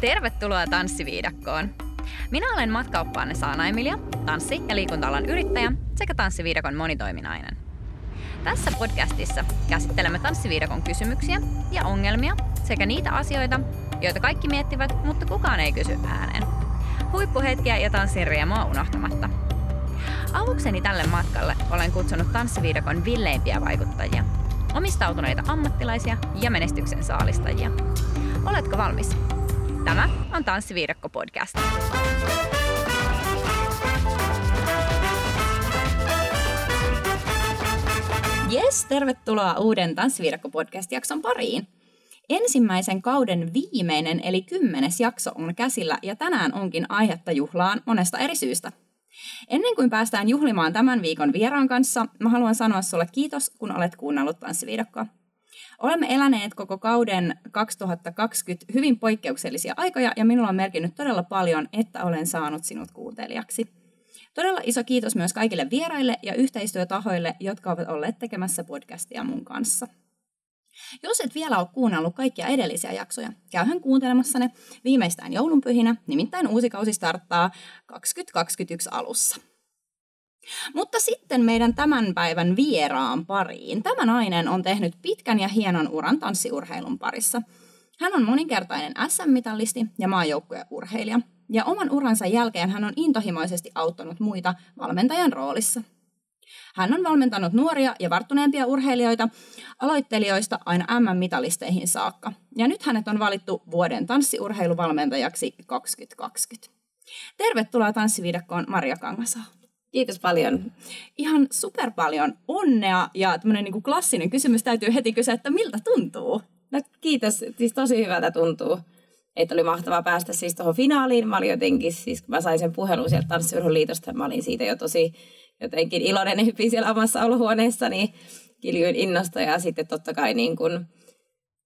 Tervetuloa Tanssiviidakkoon! Minä olen matkaoppaanne Saana Emilia, tanssi- ja liikunta yrittäjä sekä Tanssiviidakon monitoiminainen. Tässä podcastissa käsittelemme Tanssiviidakon kysymyksiä ja ongelmia sekä niitä asioita, joita kaikki miettivät, mutta kukaan ei kysy ääneen. Huippuhetkiä ja tanssin riemua unohtamatta. Avukseni tälle matkalle olen kutsunut Tanssiviidakon villeimpiä vaikuttajia, omistautuneita ammattilaisia ja menestyksen saalistajia. Oletko valmis? Tämä on Tanssiviidakko podcast. Yes, tervetuloa uuden Tanssiviidakko podcast-jakson pariin. Ensimmäisen kauden viimeinen eli kymmenes jakso on käsillä ja tänään onkin aihetta juhlaan monesta eri syystä. Ennen kuin päästään juhlimaan tämän viikon vieraan kanssa, mä haluan sanoa sulle kiitos, kun olet kuunnellut Tanssiviidakkoa. Olemme eläneet koko kauden 2020 hyvin poikkeuksellisia aikoja ja minulla on merkinnyt todella paljon, että olen saanut sinut kuuntelijaksi. Todella iso kiitos myös kaikille vieraille ja yhteistyötahoille, jotka ovat olleet tekemässä podcastia mun kanssa. Jos et vielä ole kuunnellut kaikkia edellisiä jaksoja, käyhän kuuntelemassa ne viimeistään joulunpyhinä, nimittäin uusi kausi starttaa 2021 alussa. Mutta sitten meidän tämän päivän vieraan pariin. Tämä nainen on tehnyt pitkän ja hienon uran tanssiurheilun parissa. Hän on moninkertainen SM-mitallisti ja maajoukkueurheilija. Ja oman uransa jälkeen hän on intohimoisesti auttanut muita valmentajan roolissa. Hän on valmentanut nuoria ja varttuneempia urheilijoita aloittelijoista aina MM-mitalisteihin saakka. Ja nyt hänet on valittu vuoden tanssiurheiluvalmentajaksi 2020. Tervetuloa tanssiviidakkoon Maria Kangasaa. Kiitos paljon. Ihan super paljon onnea ja tämmöinen niin klassinen kysymys täytyy heti kysyä, että miltä tuntuu? No kiitos, siis tosi hyvältä tuntuu. Että oli mahtavaa päästä siis tuohon finaaliin. Mä olin jotenkin, siis kun mä sain sen puhelun sieltä Tanssiurheiluliitosta, mä olin siitä jo tosi jotenkin iloinen ja hypin siellä omassa olohuoneessa, niin kiljyin innosta ja sitten totta kai niin kuin,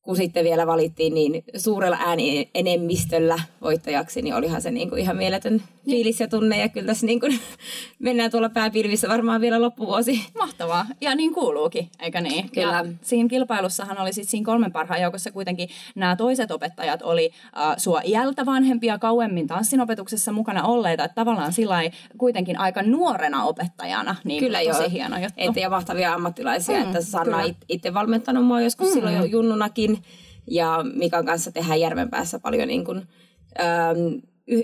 kun sitten vielä valittiin niin suurella ääni enemmistöllä voittajaksi, niin olihan se niin kuin ihan mieletön fiilis ja tunne. Ja kyllä tässä niin kuin mennään tuolla pääpilvissä varmaan vielä loppuvuosi. Mahtavaa. Ja niin kuuluukin, eikö niin? Kyllä. Ja siinä kilpailussahan oli sitten siinä kolmen parhaan joukossa kuitenkin nämä toiset opettajat oli äh, sua iältä vanhempia, kauemmin tanssinopetuksessa mukana olleita. Että tavallaan sillä kuitenkin aika nuorena opettajana. Niin kyllä tosi joo. hieno juttu. Et, ja mahtavia ammattilaisia. Mm, että Sanna itse valmentanut mua joskus mm. silloin jo junnunakin. Ja Mikan kanssa tehdään Järvenpäässä paljon niin kuin, ähm,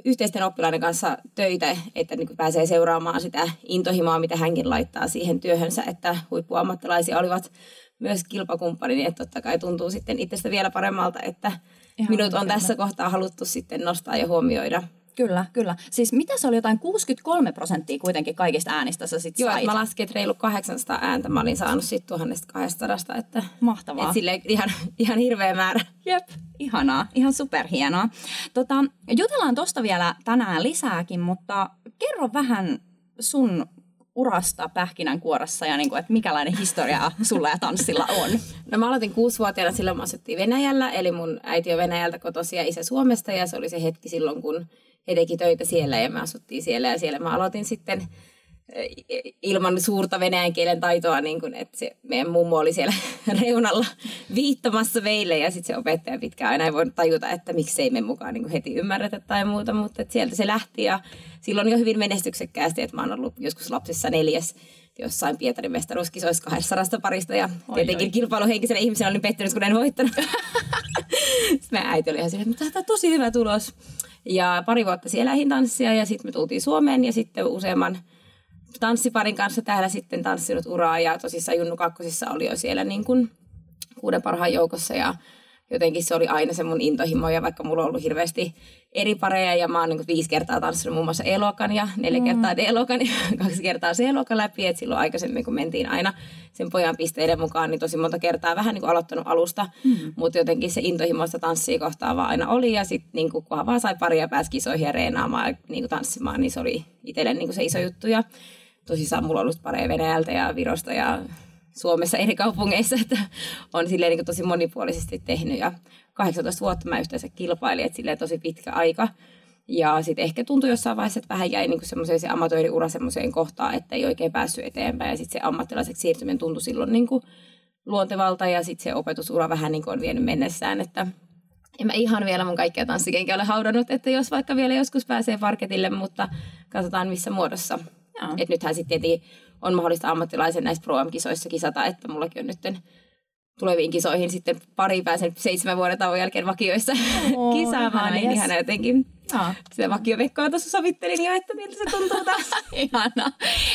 yhteisten oppilaiden kanssa töitä, että niin pääsee seuraamaan sitä intohimoa, mitä hänkin laittaa siihen työhönsä, että huippuammattilaisia olivat myös kilpakumppani, niin että totta kai tuntuu sitten itsestä vielä paremmalta, että Ihan minut on kyllä. tässä kohtaa haluttu sitten nostaa ja huomioida Kyllä, kyllä. Siis mitä se oli jotain 63 prosenttia kuitenkin kaikista äänistä sä sit Joo, sait? mä laskin, että reilu 800 ääntä mä olin saanut sit 1200, että Mahtavaa. Et sille ihan, ihan hirveä määrä. Jep, ihanaa, ihan superhienoa. Tota, jutellaan tosta vielä tänään lisääkin, mutta kerro vähän sun urasta pähkinänkuoressa ja niin kuin, että mikälainen historia sulla ja tanssilla on? No mä aloitin kuusivuotiaana, silloin mä asuttiin Venäjällä, eli mun äiti on Venäjältä kotoisin ja isä Suomesta ja se oli se hetki silloin, kun he teki töitä siellä ja me asuttiin siellä ja siellä mä aloitin sitten ilman suurta venäjän kielen taitoa, niin kun, että se, meidän mummo oli siellä reunalla viittamassa meille ja sitten se opettaja pitkään aina ei voinut tajuta, että miksei me mukaan niin heti ymmärretä tai muuta, mutta sieltä se lähti ja silloin jo hyvin menestyksekkäästi, että mä oon ollut joskus lapsissa neljäs jossain Pietarin mestaruuskisoissa 200 parista ja oi, tietenkin oi. kilpailuhenkisenä ihmisenä olin pettynyt, kun en voittanut. Sitten äiti oli ihan silleen, että tämä on tosi hyvä tulos. Ja pari vuotta siellä lähin tanssia ja sitten me tultiin Suomeen ja sitten useamman tanssiparin kanssa täällä sitten tanssinut uraa. Ja tosissaan Junnu Kakkosissa oli jo siellä niin kuin kuuden parhaan joukossa ja jotenkin se oli aina se mun intohimo ja vaikka mulla on ollut hirveästi eri pareja ja mä oon niin viisi kertaa tanssinut muun muassa E-luokan ja neljä mm. kertaa D-luokan ja kaksi kertaa C-luokan läpi, että silloin aikaisemmin kun mentiin aina sen pojan pisteiden mukaan, niin tosi monta kertaa vähän niin kuin aloittanut alusta, mm. mutta jotenkin se intohimoista tanssia kohtaa vaan aina oli ja sitten niin kuin, kunhan vaan sai paria pääsi kisoihin ja reenaamaan ja niin kuin tanssimaan, niin se oli itselle niin kuin se iso juttu ja tosissaan mulla on ollut pareja Venäjältä ja Virosta ja Suomessa eri kaupungeissa, että on silleen niin tosi monipuolisesti tehnyt ja 18 vuotta mä yhteensä kilpailin, että silleen tosi pitkä aika. Ja sitten ehkä tuntui jossain vaiheessa, että vähän jäi niin semmoiseen se amatööriura semmoiseen kohtaan, että ei oikein päässyt eteenpäin. Ja sitten se ammattilaiseksi siirtyminen tuntui silloin niin kuin luontevalta ja sitten se opetusura vähän niin kuin on vienyt mennessään, että en mä ihan vielä mun kaikkia tanssikenkiä ole haudannut, että jos vaikka vielä joskus pääsee parketille, mutta katsotaan missä muodossa. Et nythän sitten on mahdollista ammattilaisen näissä pro kisoissa kisata, että mullakin on nyt tuleviin kisoihin sitten pari pääsen seitsemän vuoden tauon jälkeen vakioissa oh, kisaamaan, niin yes. ihan jotenkin oh. sitä vakiovekkoa tuossa sovittelin jo, että miltä se tuntuu taas. Ihana.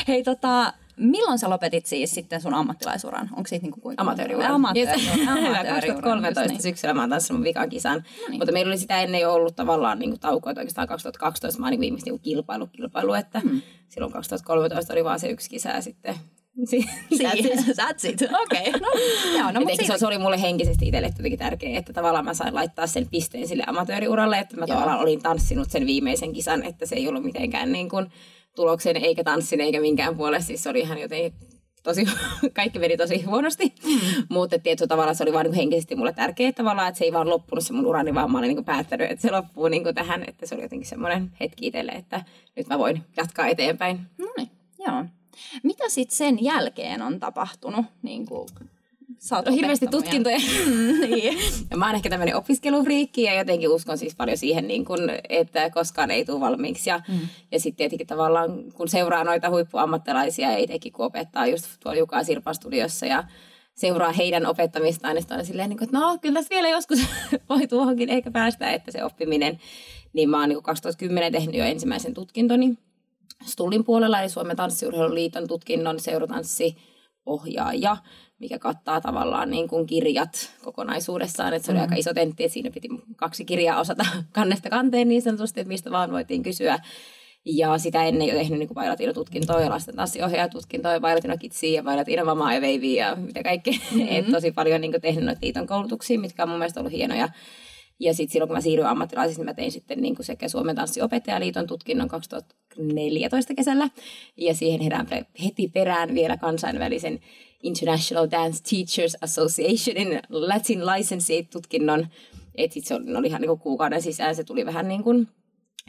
Hei tota, Milloin sä lopetit siis sitten sun ammattilaisuran? Onko siitä niinku kuinka? Amatööriuran. Amatööriuran. 2013 niin. syksyllä mä oon tanssannut vikan kisan. No niin. Mutta meillä oli sitä ennen jo ollut tavallaan niinku taukoa, että oikeastaan 2012 mä olin viimeistä niinku kilpailu, kilpailu, että hmm. silloin 2013 oli vaan se yksi kisa ja sitten Siihen. That's it. Okei. Okay. No, joo, no, mutta se, se oli mulle henkisesti itselle jotenkin tärkeää, että tavallaan mä sain laittaa sen pisteen sille amatööriuralle, että mä joo. tavallaan olin tanssinut sen viimeisen kisan, että se ei ollut mitenkään niin kuin tuloksen eikä tanssin eikä minkään puolesta. Siis se oli ihan jotenkin tosi, kaikki meni tosi huonosti. Mm. Mutta tietyllä tavalla se oli vaan niin henkisesti mulle tärkeä tavallaan, että se ei vaan loppunut se mun urani, vaan mä olin niin päättänyt, että se loppuu niin tähän. Että se oli jotenkin semmoinen hetki itselle, että nyt mä voin jatkaa eteenpäin. No niin, joo. Mitä sitten sen jälkeen on tapahtunut? Niin kuin Sä oot no, hirveästi tutkintoja. Mm, niin. ja mä oon ehkä tämmöinen opiskelufriikki ja jotenkin uskon siis paljon siihen, niin kun, että koskaan ei tule valmiiksi. Ja, mm. ja sitten tietenkin tavallaan, kun seuraa noita huippuammattilaisia ja itsekin kun opettaa just tuolla Jukaa Sirpa-studiossa ja seuraa heidän opettamistaan, niin on silleen, niin kuin, että no kyllä tässä vielä joskus voi tuohonkin eikä päästä, että se oppiminen. Niin mä oon niin 2010 tehnyt jo ensimmäisen tutkintoni Stullin puolella, eli Suomen tanssiurheiluliiton tutkinnon seuratanssi ohjaaja mikä kattaa tavallaan niin kuin kirjat kokonaisuudessaan. Että se oli mm. aika iso tentti, että siinä piti kaksi kirjaa osata kannesta kanteen niin sanotusti, että mistä vaan voitiin kysyä. Ja sitä ennen jo tehnyt niin bailatino-tutkintoa ja lasten tanssiohjaajatutkintoa ja bailatino-kitsiä ja bailatino-mamaa ja veiviä ja mitä kaikkea. Mm-hmm. Et tosi paljon niin tehnyt noita liiton koulutuksia, mitkä on mun mielestä ollut hienoja. Ja sitten silloin, kun mä siirryin ammattilaisiksi, niin mä tein sitten niin kuin sekä Suomen tanssiopettajan tutkinnon 2014 kesällä. Ja siihen heti perään vielä kansainvälisen International Dance Teachers Associationin Latin Licensate-tutkinnon. Että se oli ihan niin kuukauden sisään, se tuli vähän niin kuin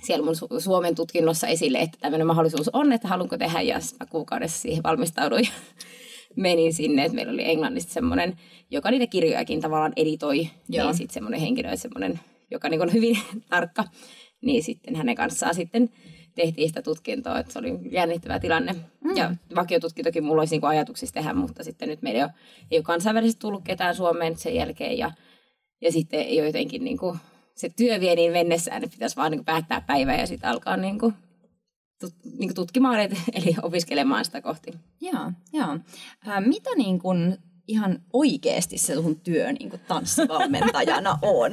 siellä mun Suomen tutkinnossa esille, että tämmöinen mahdollisuus on, että haluanko tehdä, ja mä kuukaudessa siihen valmistauduin ja menin sinne, että meillä oli englannista semmoinen, joka niitä kirjojakin tavallaan editoi, Joo. niin sitten semmoinen henkilö, semmoinen, joka niin on hyvin tarkka, niin sitten hänen kanssaan sitten tehtiin sitä tutkintoa, että se oli jännittävä tilanne. Mm. Ja vakiotutkintokin mulla olisi niinku ajatuksissa tehdä, mutta sitten nyt meillä ei ole, ei ole kansainvälisesti tullut ketään Suomeen sen jälkeen ja, ja sitten ei ole jotenkin niinku, se työ vie niin mennessään, että pitäisi vaan niinku päättää päivä ja sitten alkaa niinku, tut, niinku tutkimaan, eli opiskelemaan sitä kohti. Joo, joo. Mitä niin kun ihan oikeasti se sun työ niin kuin tanssivalmentajana on?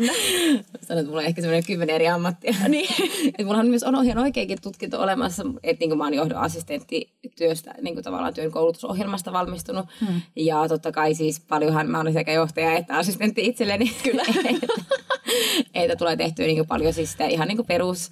Sanoit, että mulla on ehkä semmoinen kymmenen eri ammattia. niin. että mulla on myös on ihan oikeakin tutkinto olemassa, että niin kuin mä oon johdon assistentti työstä, niin kuin tavallaan työn koulutusohjelmasta valmistunut. Hmm. Ja totta kai siis paljonhan mä olen sekä johtaja että assistentti itselleni. Kyllä. että, että tulee tehtyä niin kuin paljon siis sitä ihan niin kuin perus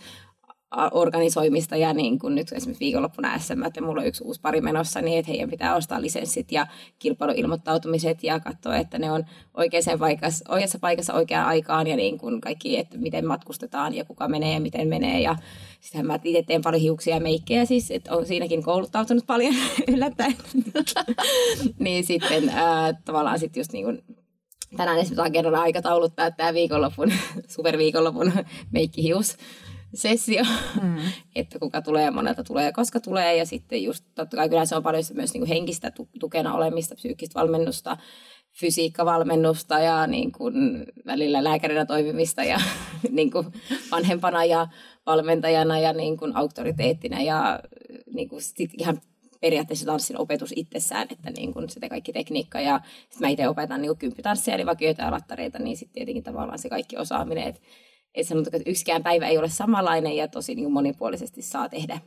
organisoimista ja niin kuin nyt esimerkiksi viikonloppuna SM, että mulla on yksi uusi pari menossa, niin että heidän pitää ostaa lisenssit ja kilpailuilmoittautumiset ja katsoa, että ne on oikeassa paikassa, oikeassa paikassa oikeaan aikaan ja niin kuin kaikki, että miten matkustetaan ja kuka menee ja miten menee ja sittenhän mä itse teen paljon hiuksia ja meikkejä siis, että on siinäkin kouluttautunut paljon yllättäen. niin sitten äh, tavallaan sitten just niin kuin tänään esimerkiksi agendalla aikatauluttaa, tämä viikonlopun, superviikonlopun meikkihius sessio, mm. että kuka tulee, monelta tulee, koska tulee. Ja sitten just totta kai kyllä se on paljon myös niin kuin henkistä tukena olemista, psyykkistä valmennusta, fysiikkavalmennusta ja niin kuin välillä lääkärinä toimimista ja niin kuin vanhempana ja valmentajana ja niin kuin auktoriteettina ja niin kuin sit ihan periaatteessa tanssin opetus itsessään, että niin kun sitä kaikki tekniikka ja sitten mä itse opetan niin kymppitanssia eli vakioita ja lattareita, niin sitten tietenkin tavallaan se kaikki osaaminen, että että sanotaan, että yksikään päivä ei ole samanlainen ja tosi niin kuin monipuolisesti saa tehdä.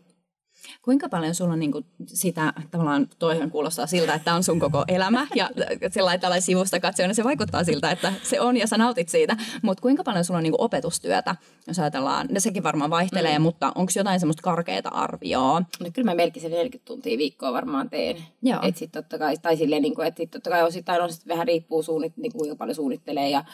Kuinka paljon sulla on niin kuin sitä, tavallaan toihan kuulostaa siltä, että on sun koko elämä ja sillä tällä sivusta katsoen se vaikuttaa siltä, että se on ja sä nautit siitä, mutta kuinka paljon sulla on niin kuin opetustyötä, jos ajatellaan, no sekin varmaan vaihtelee, mm. mutta onko jotain semmoista karkeata arvioa? No kyllä mä melkein 40 tuntia viikkoa varmaan teen. Joo. Et sit totta kai, tai silleen, niin kuin, että sit totta kai osittain on sit vähän riippuu suunnit, niin kuin kuinka paljon suunnittelee ja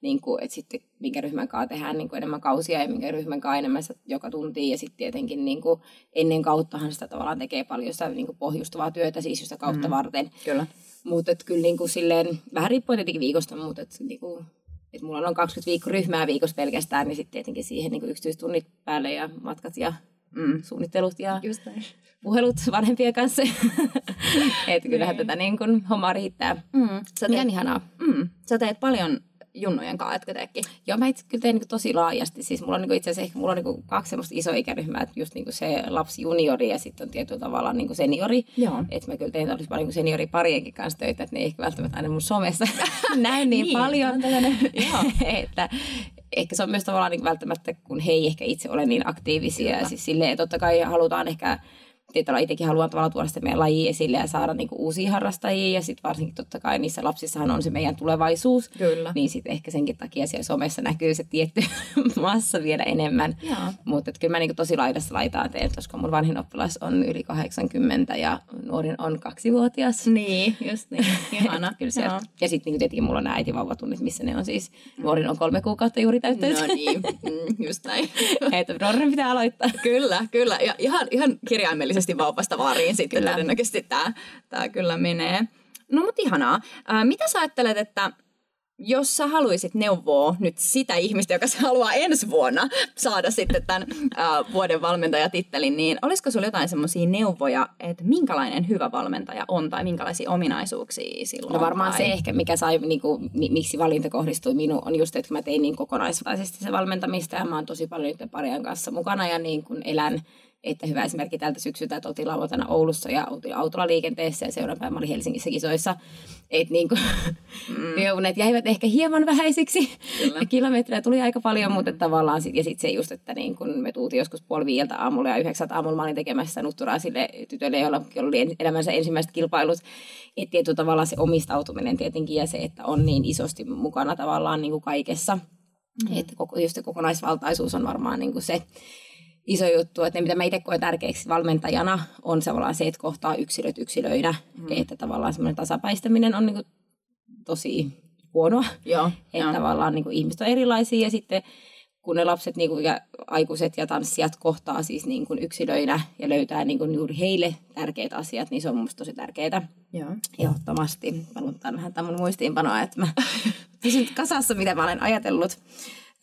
niin kuin, että sitten minkä ryhmän kanssa tehdään niin kuin enemmän kausia ja minkä ryhmän kanssa enemmän sitä joka tunti. Ja sitten tietenkin niin kuin, ennen kauttahan sitä tavallaan tekee paljon sitä niin kuin pohjustuvaa työtä siis sitä kautta mm. varten. Kyllä. Mutta kyllä niin kuin, silleen, vähän riippuu tietenkin viikosta, mutta et, niin kuin, että mulla on 20 viikko ryhmää viikossa pelkästään, niin sitten tietenkin siihen niin yksityistunnit päälle ja matkat ja mm. suunnittelut ja Just näin. puhelut vanhempien kanssa. että kyllähän tätä niin kuin hommaa riittää. Mm. Sä, Mikä teet, on ihanaa. mm. Sä teet paljon junnujen kanssa, etkö teekin? Joo, mä itse kyllä teen niin tosi laajasti. Siis mulla on niin itse asiassa ehkä mulla on niin kaksi semmoista isoa ikäryhmää, että just niin se lapsi juniori ja sitten on tietyllä tavalla niin seniori. Joo. Että mä kyllä teen olisi paljon niin senioriparienkin kanssa töitä, että ne ei ehkä välttämättä aina mun somessa näy niin, Niin, paljon. joo. että ehkä se on myös tavallaan niin välttämättä, kun he ei ehkä itse ole niin aktiivisia. Kyllä. Siis silleen, totta kai halutaan ehkä tietyllä itsekin haluan tavallaan tuoda sitä meidän lajia esille ja saada niinku uusia harrastajia. Ja sitten varsinkin totta kai niissä lapsissahan on se meidän tulevaisuus. Kyllä. Niin sitten ehkä senkin takia siellä somessa näkyy se tietty massa vielä enemmän. Mutta kyllä mä niinku tosi laidassa laitaan teen, koska mun vanhin oppilas on yli 80 ja nuorin on kaksivuotias. Niin, just niin. Ihana. Kyllä Joo. ja sitten niin tietenkin mulla on nämä äitivauvatunnit, missä ne on siis, nuorin on kolme kuukautta juuri täyttänyt. No niin, mm, just näin. että nuoren pitää aloittaa. Kyllä, kyllä. Ja ihan, ihan kirjaimellisesti vauvasta vaariin sitten Kyllä. todennäköisesti tämä, tämä kyllä menee. No mutta ihanaa. Ää, mitä sä ajattelet, että jos sä haluaisit neuvoa nyt sitä ihmistä, joka se haluaa ensi vuonna saada sitten tämän ää, vuoden valmentajatittelin, niin olisiko sulla jotain semmoisia neuvoja, että minkälainen hyvä valmentaja on tai minkälaisia ominaisuuksia silloin? No varmaan tai... se ehkä, mikä sai, niin kuin, mi- miksi valinta kohdistui minuun, on just, että mä tein niin kokonaisvaltaisesti se valmentamista ja mä oon tosi paljon nyt parien kanssa mukana ja niin kuin elän että hyvä esimerkki tältä syksyltä, että oltiin lauantaina Oulussa ja oltiin autolla liikenteessä ja seuraavan päivänä mä olin Helsingissä kisoissa. Että niin kuin, mm. jounet jäivät ehkä hieman vähäisiksi. Kyllä. Ja kilometrejä tuli aika paljon, mutta tavallaan sit, ja sitten se just, että niin kun me tultiin joskus puoli viieltä aamulla ja yhdeksältä aamulla mä olin tekemässä nutturaa sille tytölle, jolla oli elämänsä ensimmäiset kilpailut. Että tietyllä tavalla se omistautuminen tietenkin ja se, että on niin isosti mukana tavallaan niin kuin kaikessa. Mm. Että koko, just se kokonaisvaltaisuus on varmaan niin kuin se iso juttu, että ne, mitä mä itse koen tärkeäksi valmentajana, on tavallaan se, että kohtaa yksilöt yksilöinä. Mm. Että tavallaan semmoinen tasapäistäminen on niin kuin tosi huonoa. Joo, Että joo. tavallaan niin kuin ihmiset on erilaisia ja sitten kun ne lapset niin kuin, ja aikuiset ja tanssijat kohtaa siis niin kuin yksilöinä ja löytää niin kuin juuri heille tärkeät asiat, niin se on mun tosi tärkeää. Joo. Ehdottomasti. Mä vähän tämän mun muistiinpanoa, että mä pysyn kasassa, mitä mä olen ajatellut.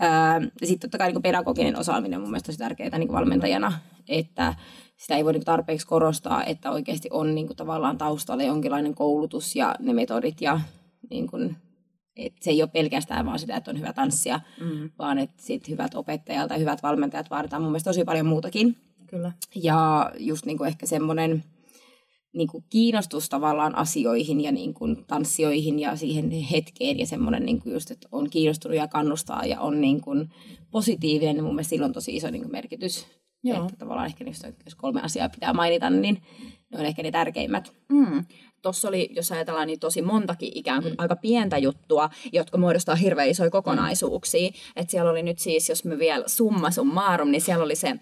Öö, sitten totta kai niin pedagoginen osaaminen on mun mielestä tosi tärkeää niin valmentajana, että sitä ei voi niin tarpeeksi korostaa, että oikeasti on niin kuin, tavallaan taustalla jonkinlainen koulutus ja ne metodit ja niin kuin, että se ei ole pelkästään vaan sitä, että on hyvä tanssia, Mm, vaan että sit hyvät opettajat ja hyvät valmentajat vaaditaan mun mielestä tosi paljon muutakin. kyllä. Ja just niin kuin ehkä semmoinen niin kuin kiinnostus tavallaan asioihin ja niin kuin tanssioihin ja siihen hetkeen ja semmoinen niin kuin just, että on kiinnostunut ja kannustaa ja on niin kuin positiivinen, niin mun mielestä sillä on tosi iso niin kuin merkitys. Joo. Että tavallaan ehkä jos, jos kolme asiaa pitää mainita, niin ne on ehkä ne tärkeimmät. Mm. Tuossa oli, jos ajatellaan, niin tosi montakin ikään kuin mm. aika pientä juttua, jotka muodostaa hirveän isoja kokonaisuuksia. Mm. Et siellä oli nyt siis, jos me vielä summa summarum, niin siellä oli se,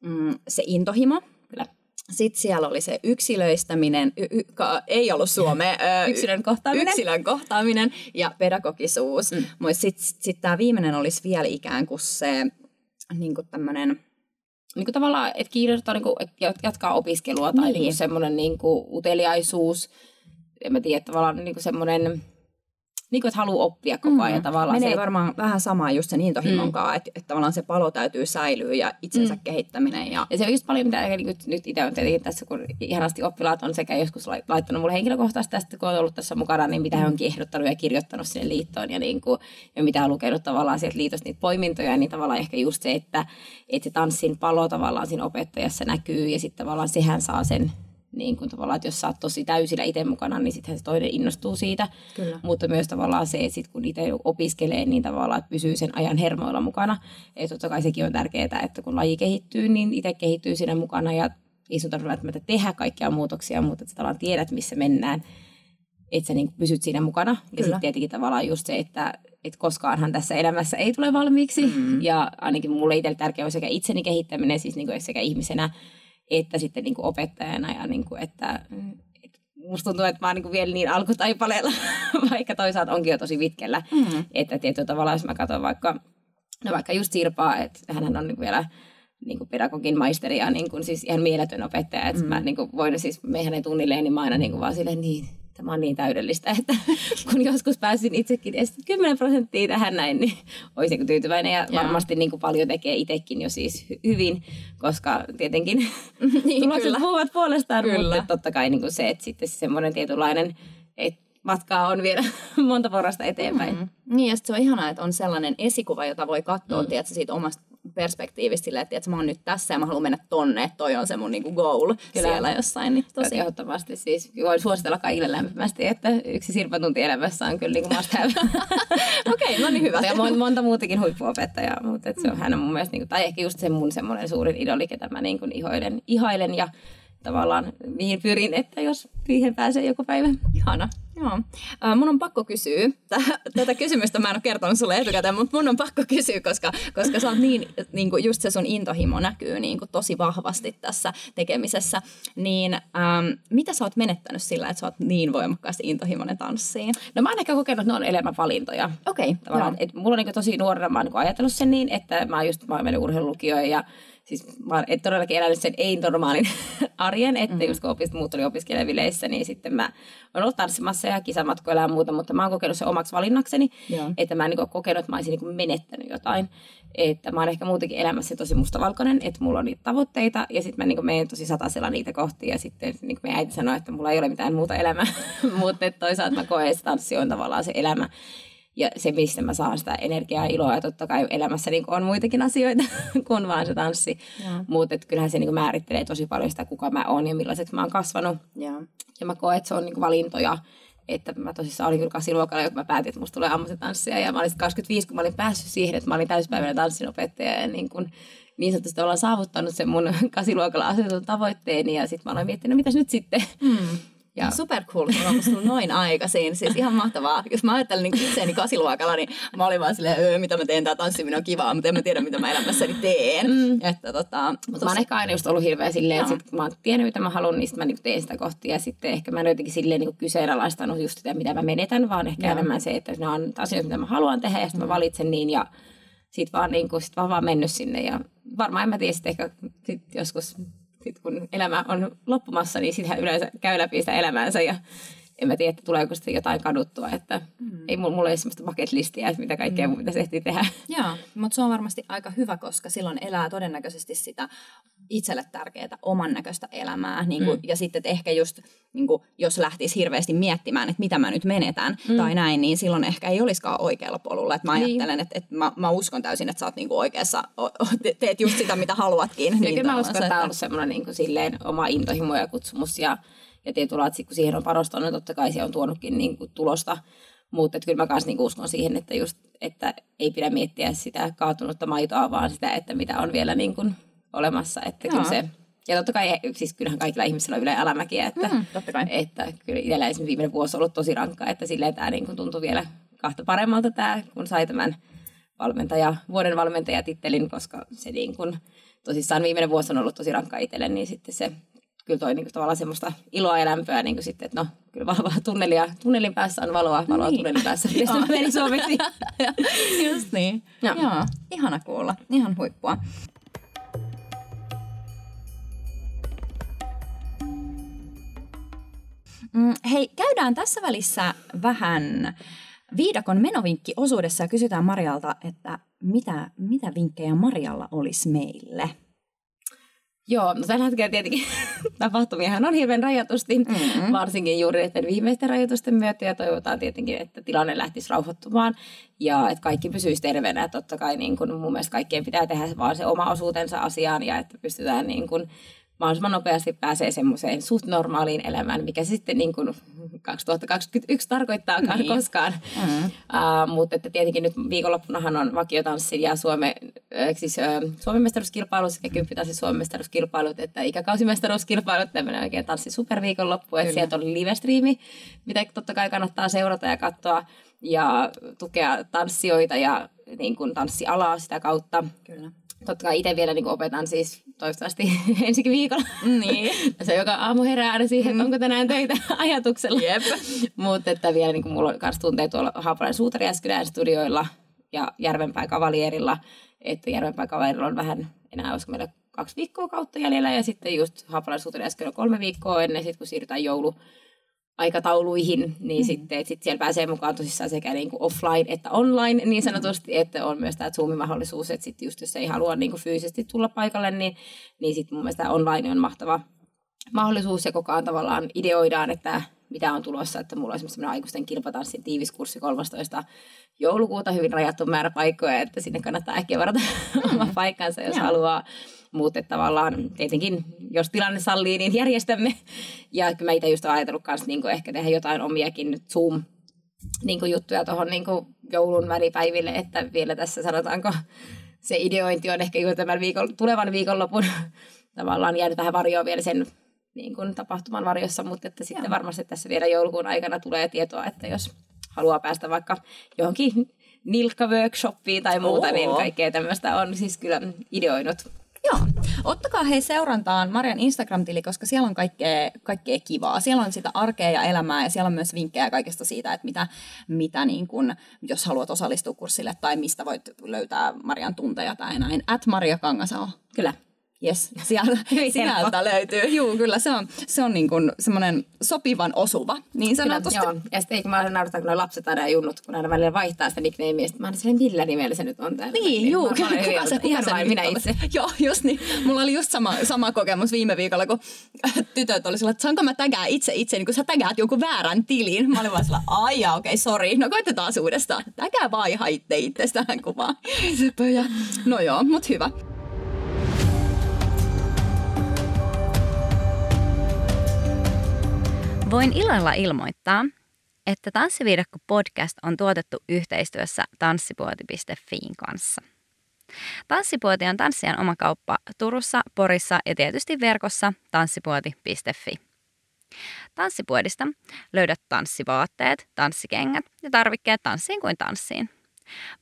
mm, se intohimo. Kyllä. Sitten siellä oli se yksilöistäminen, y- y- ka- ei ollut suomea. ö, Yksilön kohtaaminen. Yksilön kohtaaminen ja pedagogisuus. Mm. Mutta sitten sit tämä viimeinen olisi vielä ikään kuin se niin kuin tämmöinen Niin kuin tavallaan, että kiinnostaa niin kuin, että jatkaa opiskelua tai Niin. niin. Niin semmoinen niin kuin uteliaisuus. En mä tiedä, tavallaan niin kuin semmoinen, niin kuin, että haluaa oppia koko ajan. Tavallaan Menee se, se, varmaan vähän samaa just sen intohimon mm. että, että tavallaan se palo täytyy säilyä ja itsensä mm. kehittäminen. Ja, Ja se on just paljon, mitä niin nyt, nyt itse on tietenkin tässä, kun ihanasti oppilaat on sekä joskus lai- laittanut mulle henkilökohtaisesti tästä, kun on ollut tässä mukana, niin mitä he onkin ehdottanut ja kirjoittanut sinne liittoon ja, niin kuin, ja mitä on lukenut tavallaan sieltä liitosta niitä poimintoja, niin tavallaan ehkä just se, että, että se tanssin palo tavallaan siinä opettajassa näkyy ja sitten tavallaan sehän saa sen niin kuin tavallaan, että jos sä oot tosi täysillä itse mukana, niin sittenhän se toinen innostuu siitä. Kyllä. Mutta myös tavallaan se, että sit kun itse opiskelee, niin tavallaan, että pysyy sen ajan hermoilla mukana. Ja totta kai sekin on tärkeää, että kun laji kehittyy, niin itse kehittyy siinä mukana ja ei sun tarvitse välttämättä tehdä kaikkia muutoksia, mutta että sä tavallaan tiedät, missä mennään, että sä niin pysyt siinä mukana. Ja Kyllä. sitten tietenkin tavallaan just se, että, että koskaanhan tässä elämässä ei tule valmiiksi. Mm. Ja ainakin mulle itselle tärkeä on sekä itseni kehittäminen, siis niin kuin sekä ihmisenä, että sitten niin kuin opettajana. Ja niin kuin, että, että musta tuntuu, että mä oon niin kuin vielä niin alkutaipaleella, vaikka toisaalta onkin jo tosi pitkällä. Mm. Että tietyllä tavalla, jos mä katson vaikka, no vaikka just Sirpaa, että hän on niin vielä niin kuin pedagogin maisteri ja niin kuin siis ihan mieletön opettaja. Että mm. mä niin kuin voin siis hänen tunnilleen, niin mä aina niin kuin vaan silleen niin, tämä on niin täydellistä, että kun joskus pääsin itsekin edes 10 prosenttia tähän näin, niin olisin tyytyväinen. Ja varmasti niin kuin paljon tekee itsekin jo siis hyvin, koska tietenkin niin, tulokset puhuvat puolestaan, kyllä. mutta totta kai niin kuin se, että sitten semmoinen tietynlainen, että matkaa on vielä monta porrasta eteenpäin. Mm-hmm. Niin, ja se on ihanaa, että on sellainen esikuva, jota voi katsoa mm. tiedätkö, siitä omasta perspektiivistä silleen, että, että mä oon nyt tässä ja mä haluan mennä tonne, että toi on se mun niinku goal Kyllä. siellä jossain. Niin tosi. Ehdottomasti siis voin suositella kaikille lämpimästi, että yksi sirpatunti elämässä on kyllä niinku must have. Okei, okay, no niin hyvä. Ja monta, monta muutakin huippuopettajaa, mutta et se on, hän on mun mielestä, niinku, tai ehkä just se mun semmoinen suurin idoli, ketä mä niinku ihoilen, ihailen ja tavallaan mihin pyrin, että jos siihen pääsee joku päivä. Ihana. Joo. Äh, mun on pakko kysyä, tätä kysymystä mä en ole kertonut sulle etukäteen, mutta mun on pakko kysyä, koska, koska sä oot niin, niin kuin just se sun intohimo näkyy niin kuin tosi vahvasti tässä tekemisessä. Niin ähm, mitä sä oot menettänyt sillä, että sä oot niin voimakkaasti intohimoinen tanssiin? No mä oon ehkä kokenut, että ne on elämänvalintoja. Okei. Okay, et mulla on niin tosi nuorena, mä oon niin ajatellut sen niin, että mä oon just mä oon mennyt urheilulukioon ja siis mä oon todellakin elänyt sen ei-normaalin arjen, että mm-hmm. just kun opist, muut oli opiskelevileissä, niin sitten mä oon ollut tanssimassa ja kisamatkoilla ja muuta, mutta mä oon kokenut sen omaksi valinnakseni, Joo. että mä en niin kokenut, että mä olisin niin menettänyt jotain. Että mä oon ehkä muutenkin elämässä tosi mustavalkoinen, että mulla on niitä tavoitteita ja sitten mä niin menen tosi satasella niitä kohti ja sitten niin meidän äiti sanoi, että mulla ei ole mitään muuta elämää, mutta toisaalta mä koen, että tanssi on tavallaan se elämä ja se, mistä mä saan sitä energiaa ja iloa. Ja totta kai elämässä niin on muitakin asioita kuin vaan se tanssi. Mutta kyllähän se niin määrittelee tosi paljon sitä, kuka mä oon ja millaiseksi mä oon kasvanut. Ja, ja mä koen, että se on niin valintoja. Että mä tosissaan olin kyllä kasiluokalla, kun mä päätin, että musta tulee ammattitanssia. Ja mä olin 25, kun mä olin päässyt siihen, että mä olin täyspäiväinen tanssinopettaja. Ja niin, kun, niin sanotusti ollaan saavuttanut sen mun kasiluokalla asetun tavoitteeni. Ja sitten mä aloin miettiä, no mitäs nyt sitten? Mm. Ja super cool, kun on tullut noin aikaisin. Siis ihan mahtavaa. Jos mä ajattelen niin itseäni kasiluokalla, niin mä olin vaan silleen, öö, mitä mä teen, tää tanssiminen on kivaa, mutta en mä tiedä, mitä mä elämässäni teen. Mm. Että, tota, mutta mä oon ehkä aina just ollut hirveä silleen, että sit, kun mä oon tiennyt, mitä mä haluan, niin sit mä niin teen sitä kohti. Ja sitten ehkä mä en jotenkin silleen niin kyseenalaistanut just sitä, mitä mä menetän, vaan ehkä Joo. enemmän se, että ne on asioita, mitä mä haluan tehdä, ja sitten mä mm. valitsen niin, ja sitten vaan, niin kuin, sit vaan, vaan mennyt sinne. Ja varmaan en mä tiedä, sitten ehkä sit joskus sit kun elämä on loppumassa, niin sitten yleensä käy läpi sitä elämäänsä ja en mä tiedä, että tuleeko sitten jotain kaduttua, että mm. ei mulla, ole sellaista bucket listiä, että mitä kaikkea mm. pitäisi ehtiä tehdä. Joo, mutta se on varmasti aika hyvä, koska silloin elää todennäköisesti sitä itselle tärkeää oman näköistä elämää. Niin kuin, mm. Ja sitten että ehkä just, niin kuin, jos lähtisi hirveästi miettimään, että mitä mä nyt menetän mm. tai näin, niin silloin ehkä ei olisikaan oikealla polulla. Että mä niin. ajattelen, että, että mä, mä uskon täysin, että sä oot niin kuin oikeassa, teet just sitä, mitä haluatkin. niin kyllä mä uskon, että tämä on ollut semmoinen niin kuin, silleen, oma intohimo ja kutsumus ja ja tietyllä lailla, kun siihen on panostanut, niin totta kai se on tuonutkin niin kuin tulosta. Mutta kyllä mä myös niin uskon siihen, että, just, että ei pidä miettiä sitä kaatunutta maitoa, vaan sitä, että mitä on vielä niin kuin olemassa. Että kyllä se, ja totta kai, siis kyllähän kaikilla ihmisillä on yle alamäkiä, että, mm, totta kai. että kyllä itsellä esimerkiksi viimeinen vuosi on ollut tosi rankkaa, että silleen tämä niin kuin tuntui vielä kahta paremmalta tämä, kun sai tämän valmentaja, vuoden valmentajatittelin, koska se niin kuin, tosissaan viimeinen vuosi on ollut tosi rankka itselle, niin sitten se kyllä toi niinku tavallaan semmoista iloa ja lämpöä niinku sitten, että no kyllä valoa tunnelia, tunnelin päässä on valoa, valoa niin. tunnelin päässä. Miten se meni suomeksi? Just niin. Joo. Joo. Ihana kuulla. Ihan huippua. Mm, hei, käydään tässä välissä vähän viidakon menovinkki-osuudessa ja kysytään Marialta, että mitä, mitä vinkkejä Marialla olisi meille? Joo, no tällä hetkellä tietenkin tapahtumiahan on hirveän rajatusti, mm-hmm. varsinkin juuri näiden viimeisten rajoitusten myötä ja toivotaan tietenkin, että tilanne lähtisi rauhoittumaan ja että kaikki pysyisi terveenä. Ja totta kai niin kun mun mielestä kaikkien pitää tehdä vaan se oma osuutensa asiaan ja että pystytään niin kun mahdollisimman nopeasti pääsee semmoiseen suht normaaliin elämään, mikä sitten niin kuin 2021 tarkoittaakaan niin. koskaan. Mm-hmm. Uh, mutta että tietenkin nyt viikonloppunahan on vakiotanssi ja Suome, äh, siis, äh, Suomen mestaruuskilpailut sekä kymppitanssi Suomen mestaruuskilpailut että ikäkausimestaruuskilpailut, tämmöinen oikein tanssi superviikonloppu. Että sieltä on live-striimi, mitä totta kai kannattaa seurata ja katsoa ja tukea tanssijoita ja niin kuin tanssialaa sitä kautta. Kyllä. Totta kai itse vielä niin opetan siis toivottavasti ensikin viikolla. Niin. se joka aamu herää aina siihen, että mm. onko tänään töitä ajatuksella. Jep. Mutta että vielä niin mulla on myös tuntee tuolla Haapalan suutari studioilla ja Järvenpää Kavalierilla. Että Järvenpää Kavalierilla on vähän enää, olisiko meillä kaksi viikkoa kautta jäljellä ja sitten just Haapalan suutari on kolme viikkoa ennen, sit kun siirrytään joulu, aikatauluihin, niin mm. sitten että sit siellä pääsee mukaan tosissaan sekä niin kuin offline että online niin sanotusti, mm. että on myös tämä Zoom-mahdollisuus, että sitten just jos ei halua niin kuin fyysisesti tulla paikalle, niin, niin sitten mun mielestä online on mahtava mahdollisuus ja koko ajan tavallaan ideoidaan, että mitä on tulossa, että mulla on esimerkiksi aikuisten kilpatanssin tiiviskurssi 13. joulukuuta, hyvin rajattu määrä paikkoja, että sinne kannattaa ehkä varata mm. oma paikkansa, jos yeah. haluaa. Mutta tavallaan tietenkin, jos tilanne sallii, niin järjestämme. Ja kyllä mä itse just ajatellut kanssa niin ehkä tehdä jotain omiakin Zoom niin kuin juttuja tuohon niin joulun väripäiville, että vielä tässä sanotaanko se ideointi on ehkä juuri tämän viikon, tulevan viikonlopun tavallaan jäänyt vähän varjoon vielä sen niin kuin tapahtuman varjossa, mutta että sitten Joo. varmasti tässä vielä joulukuun aikana tulee tietoa, että jos haluaa päästä vaikka johonkin nilkka-workshoppiin tai muuta, niin Oo. niin kaikkea tämmöistä on siis kyllä ideoinut. Joo. Ottakaa hei seurantaan Marian Instagram-tili, koska siellä on kaikkea, kaikkea kivaa. Siellä on sitä arkea ja elämää ja siellä on myös vinkkejä kaikesta siitä, että mitä, mitä niin kun, jos haluat osallistua kurssille tai mistä voit löytää Marian tunteja tai näin. At Maria Kangasao. Kyllä. Yes, sieltä, sieltä löytyy. Juu, kyllä se on, se on niin kuin semmoinen sopivan osuva, niin sanotusti. Kyllä, joo. Ja sitten eikö mä naurattaa, kun lapset aina junnut, kun aina välillä vaihtaa sitä nicknamea, mä aina silleen, millä nimellä se nyt on täällä. Niin, niin juu, kyllä, kuka se, kuka se minä itse. Joo, just niin. Mulla oli just sama, sama kokemus viime viikolla, kun tytöt oli sillä, että saanko mä tägää itse itse, niin kun sä tägäät jonkun väärän tilin. Mä olin vaan sillä, ai okei, okay, sori. No koitetaan uudestaan. Tägää vaan ihan itse itsestään kuvaa. No joo, mut hyvä. Voin ilolla ilmoittaa, että Tanssiviidakko podcast on tuotettu yhteistyössä tanssipuoti.fiin kanssa. Tanssipuoti on tanssijan oma kauppa Turussa, Porissa ja tietysti verkossa tanssipuoti.fi. Tanssipuodista löydät tanssivaatteet, tanssikengät ja tarvikkeet tanssiin kuin tanssiin.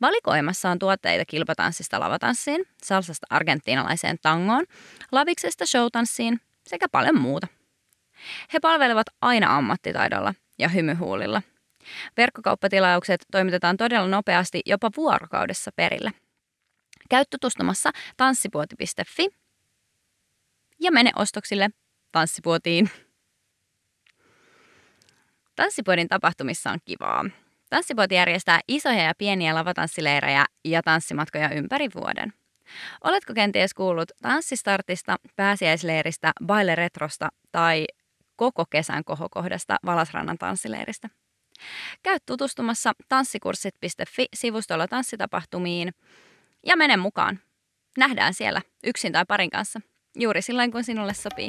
Valikoimassa on tuotteita kilpatanssista lavatanssiin, salsasta argentiinalaiseen tangoon, laviksesta showtanssiin sekä paljon muuta. He palvelevat aina ammattitaidolla ja hymyhuulilla. Verkkokauppatilaukset toimitetaan todella nopeasti jopa vuorokaudessa perille. Käy tutustumassa tanssipuoti.fi ja mene ostoksille tanssipuotiin. Tanssipuodin tapahtumissa on kivaa. Tanssipuoti järjestää isoja ja pieniä lavatanssileirejä ja tanssimatkoja ympäri vuoden. Oletko kenties kuullut tanssistartista, pääsiäisleiristä, baile retrosta tai koko kesän kohokohdasta Valasrannan tanssileiristä. Käy tutustumassa tanssikurssit.fi-sivustolla tanssitapahtumiin ja mene mukaan. Nähdään siellä yksin tai parin kanssa, juuri silloin kun sinulle sopii.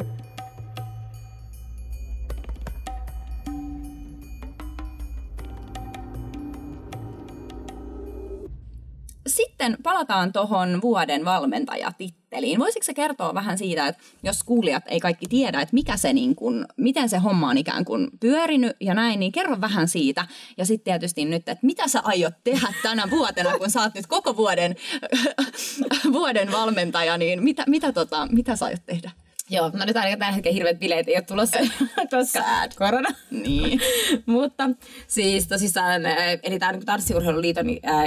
Sitten palataan tuohon vuoden valmentajatitteliin. Voisitko kertoa vähän siitä, että jos kuulijat ei kaikki tiedä, että mikä se niin kun, miten se homma on ikään kuin pyörinyt ja näin, niin kerro vähän siitä. Ja sitten tietysti nyt, että mitä sä aiot tehdä tänä vuotena, kun sä oot nyt koko vuoden, vuoden valmentaja, niin mitä, mitä, tota, mitä sä aiot tehdä? Joo, no nyt ainakaan tällä hetkellä hirveät bileet ei ole tulossa, koska Sad. korona. Niin. Mutta siis tosissaan, eli tämä on niin Tanssiurheiluliiton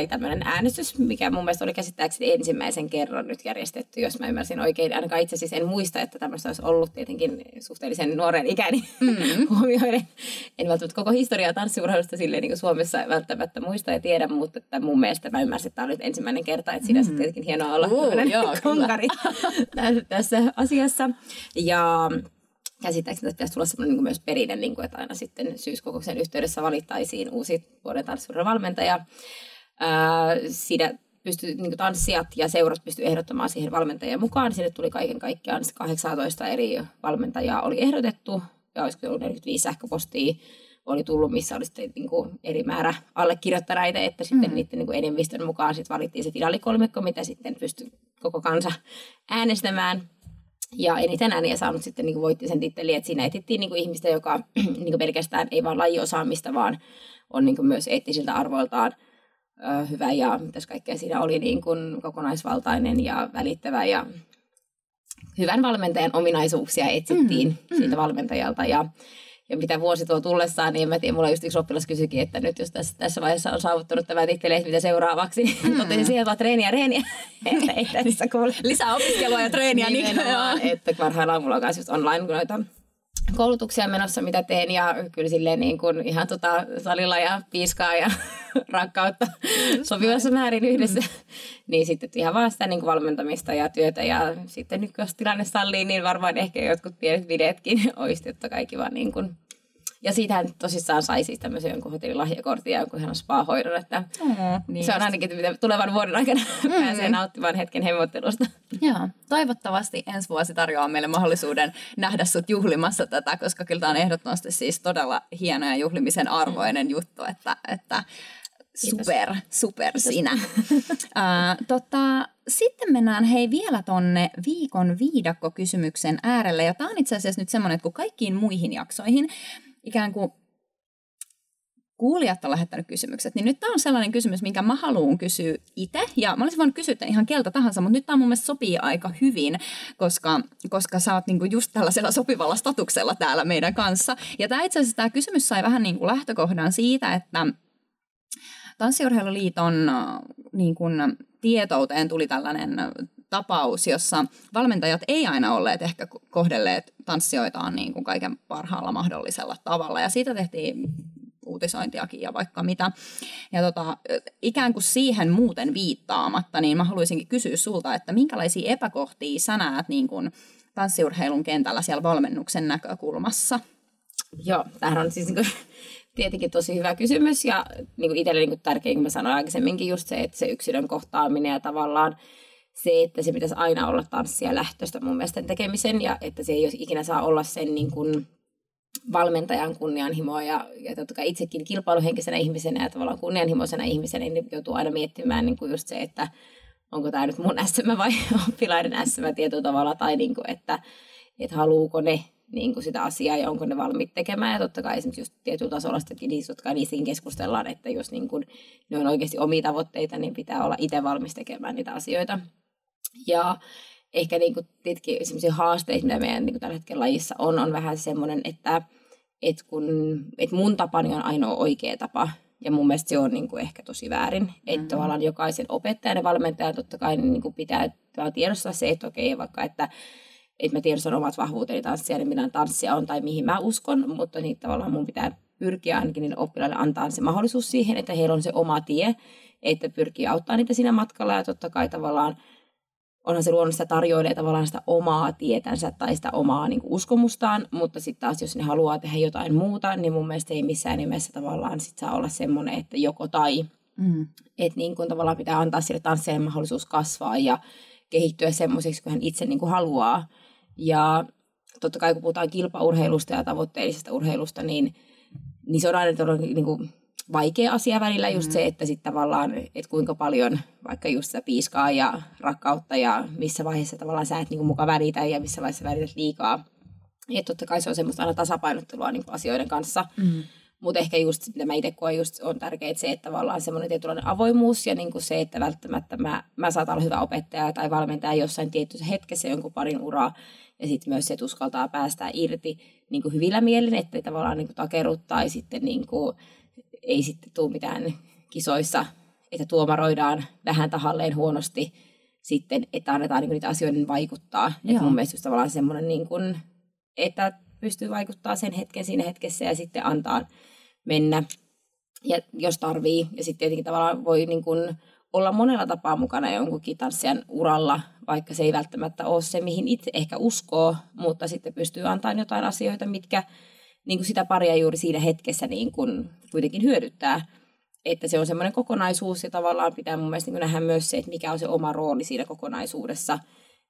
tämmöinen äänestys, mikä mun mielestä oli käsittääkseni ensimmäisen kerran nyt järjestetty, jos mä ymmärsin oikein. Ainakaan itse siis en muista, että tämmöistä olisi ollut tietenkin suhteellisen nuoren ikäni mm-hmm. huomioiden. En välttämättä koko historiaa tanssiurheilusta silleen niin kuin Suomessa välttämättä muista ja tiedä, mutta että mun mielestä mä ymmärsin, että tämä on nyt ensimmäinen kerta, että siinä mm-hmm. on tietenkin hienoa olla uh, joo, konkari tässä asiassa. Ja käsittääkseni pitäisi tulla sellainen niin myös perinne, niin kuin, että aina sitten syyskokouksen yhteydessä valittaisiin uusi vuoden tanssivuoden valmentaja. Ää, siinä pystyi, niin tanssijat ja seurat pystyivät ehdottamaan siihen valmentajia mukaan. Sinne tuli kaiken kaikkiaan 18 eri valmentajaa oli ehdotettu ja olisiko ollut 45 sähköpostia oli tullut, missä oli sitten niin kuin eri määrä allekirjoittaneita, että sitten mm. niiden niin kuin enemmistön mukaan sitten valittiin se finaalikolmikko, mitä sitten pystyi koko kansa äänestämään. Ja eniten ääniä saanut sitten niin kuin voitti sen tittelin, että siinä etittiin niin kuin ihmistä, joka niin kuin pelkästään ei vaan lajiosaamista, vaan on niin kuin myös eettisiltä arvoiltaan ö, hyvä ja mitäs kaikkea siinä oli niin kuin kokonaisvaltainen ja välittävä ja hyvän valmentajan ominaisuuksia etsittiin mm, mm. siitä valmentajalta ja ja mitä vuosi tuo tullessaan, niin mä tiedän, mulla just yksi oppilas kysyikin, että nyt jos tässä, tässä vaiheessa on saavuttanut tämä titteli, että mitä seuraavaksi, niin mm. totesin siihen vaan treeniä, reeniä. että ei tässä kuule. Lisää opiskelua ja treeniä. niin, että parhaillaan mulla on myös just online noita koulutuksia menossa, mitä teen ja kyllä silleen niin kuin ihan tota salilla ja piiskaa ja rakkautta sopivassa määrin yhdessä. Mm. niin sitten ihan vaan sitä niin kuin valmentamista ja työtä ja sitten nyt jos tilanne sallii, niin varmaan ehkä jotkut pienet videotkin olisi totta kaikki vaan niin kuin ja siitähän tosissaan sai siis tämmöisen jonkun hotellilahjakortin ja jonkun ihan spa-hoidon, että mm, niin se on ainakin, mitä tulevan vuoden aikana mm. pääsee nauttimaan hetken hemmottelusta. Joo, toivottavasti ensi vuosi tarjoaa meille mahdollisuuden nähdä sut juhlimassa tätä, koska kyllä tämä on ehdottomasti siis todella hieno ja juhlimisen arvoinen mm. juttu, että, että super, super Kiitos. sinä. uh, tota, sitten mennään hei vielä tonne viikon viidakko-kysymyksen äärelle. Ja tämä on itse asiassa nyt semmoinen, että kun kaikkiin muihin jaksoihin ikään kuin kuulijat on lähettänyt kysymykset, niin nyt tämä on sellainen kysymys, minkä mä haluan kysyä itse. Ja mä olisin voinut kysyä ihan keltä tahansa, mutta nyt tämä mun mielestä sopii aika hyvin, koska, koska sä oot niinku just tällaisella sopivalla statuksella täällä meidän kanssa. Ja tämä itse asiassa tämä kysymys sai vähän niinku lähtökohdan siitä, että Tanssiurheiluliiton niin kuin, tietouteen tuli tällainen tapaus, jossa valmentajat ei aina olleet ehkä kohdelleet tanssijoitaan niin kuin kaiken parhaalla mahdollisella tavalla. Ja siitä tehtiin uutisointiakin ja vaikka mitä. Ja tota, ikään kuin siihen muuten viittaamatta, niin mä haluaisinkin kysyä sulta, että minkälaisia epäkohtia sä näet niin kuin tanssiurheilun kentällä siellä valmennuksen näkökulmassa? Joo, tämähän on siis niin kuin, tietenkin tosi hyvä kysymys ja niin kuin itselle niin tärkein, kun mä sanoin aikaisemminkin, just se, että se yksilön kohtaaminen ja tavallaan se, että se pitäisi aina olla tanssia lähtöistä mun mielestä tekemisen ja että se ei olisi ikinä saa olla sen niin kuin valmentajan kunnianhimoa ja, ja totta kai itsekin kilpailuhenkisenä ihmisenä ja tavallaan kunnianhimoisena ihmisenä niin joutuu aina miettimään niin kuin just se, että onko tämä nyt mun SM vai oppilaiden SM tietyllä tavalla tai niin kuin, että, että haluuko ne niin kuin sitä asiaa ja onko ne valmiit tekemään. Ja totta kai esimerkiksi just tietyllä tasolla niistä, jotka niissä keskustellaan, että jos niin kuin ne on oikeasti omia tavoitteita, niin pitää olla itse valmis tekemään niitä asioita. Ja ehkä niin kuin tietenkin sellaisia haasteita, mitä meidän niin kuin tällä hetkellä lajissa on, on vähän semmoinen, että, että, kun, että mun tapani on ainoa oikea tapa. Ja mun mielestä se on niin kuin ehkä tosi väärin. Mm-hmm. Että tavallaan jokaisen opettajan ja valmentajan totta kai niin kuin pitää tiedostaa se, että okei, vaikka että että mä tiedostan omat vahvuuteni tanssia, niin minä tanssia on tai mihin mä uskon, mutta niin tavallaan mun pitää pyrkiä ainakin niille oppilaille antaa se mahdollisuus siihen, että heillä on se oma tie, että pyrkii auttaa niitä siinä matkalla ja totta kai tavallaan onhan se luonnollista tarjoilee tavallaan sitä omaa tietänsä tai sitä omaa niin kuin uskomustaan, mutta sitten taas jos ne haluaa tehdä jotain muuta, niin mun mielestä ei missään nimessä tavallaan sit saa olla semmoinen, että joko tai. Mm. Että niin kuin tavallaan pitää antaa sille tanssijalle mahdollisuus kasvaa ja kehittyä semmoiseksi, kun hän itse niin kuin haluaa. Ja totta kai kun puhutaan kilpaurheilusta ja tavoitteellisesta urheilusta, niin, niin se on aina todella niin kuin vaikea asia välillä just mm. se, että sitten tavallaan, että kuinka paljon vaikka just sitä piiskaa ja rakkautta ja missä vaiheessa tavallaan sä et niin muka välitä ja missä vaiheessa välität liikaa. Että totta kai se on semmoista aina tasapainottelua niin asioiden kanssa. Mm. Mutta ehkä just mitä mä itse koen just on tärkeää se, että tavallaan semmoinen tietynlainen avoimuus ja niin kuin se, että välttämättä mä, mä saatan olla hyvä opettaja tai valmentaja jossain tietyssä hetkessä jonkun parin uraa. Ja sitten myös se, että uskaltaa päästää irti niin kuin hyvillä mielin, ettei tavallaan niin kuin takerut tai sitten niin kuin, ei sitten tule mitään kisoissa, että tuomaroidaan vähän tahalleen huonosti sitten, että annetaan niin niitä asioiden vaikuttaa. Että mun mielestä just tavallaan semmoinen, niin kuin, että pystyy vaikuttaa sen hetken siinä hetkessä ja sitten antaa mennä, ja jos tarvii. Ja sitten tietenkin tavallaan voi niin kuin olla monella tapaa mukana jonkunkin tanssijan uralla, vaikka se ei välttämättä ole se, mihin itse ehkä uskoo, mutta sitten pystyy antamaan jotain asioita, mitkä niin kuin sitä paria juuri siinä hetkessä niin kuin kuitenkin hyödyttää. Että se on semmoinen kokonaisuus ja tavallaan pitää mun mielestä niin nähdä myös se, että mikä on se oma rooli siinä kokonaisuudessa.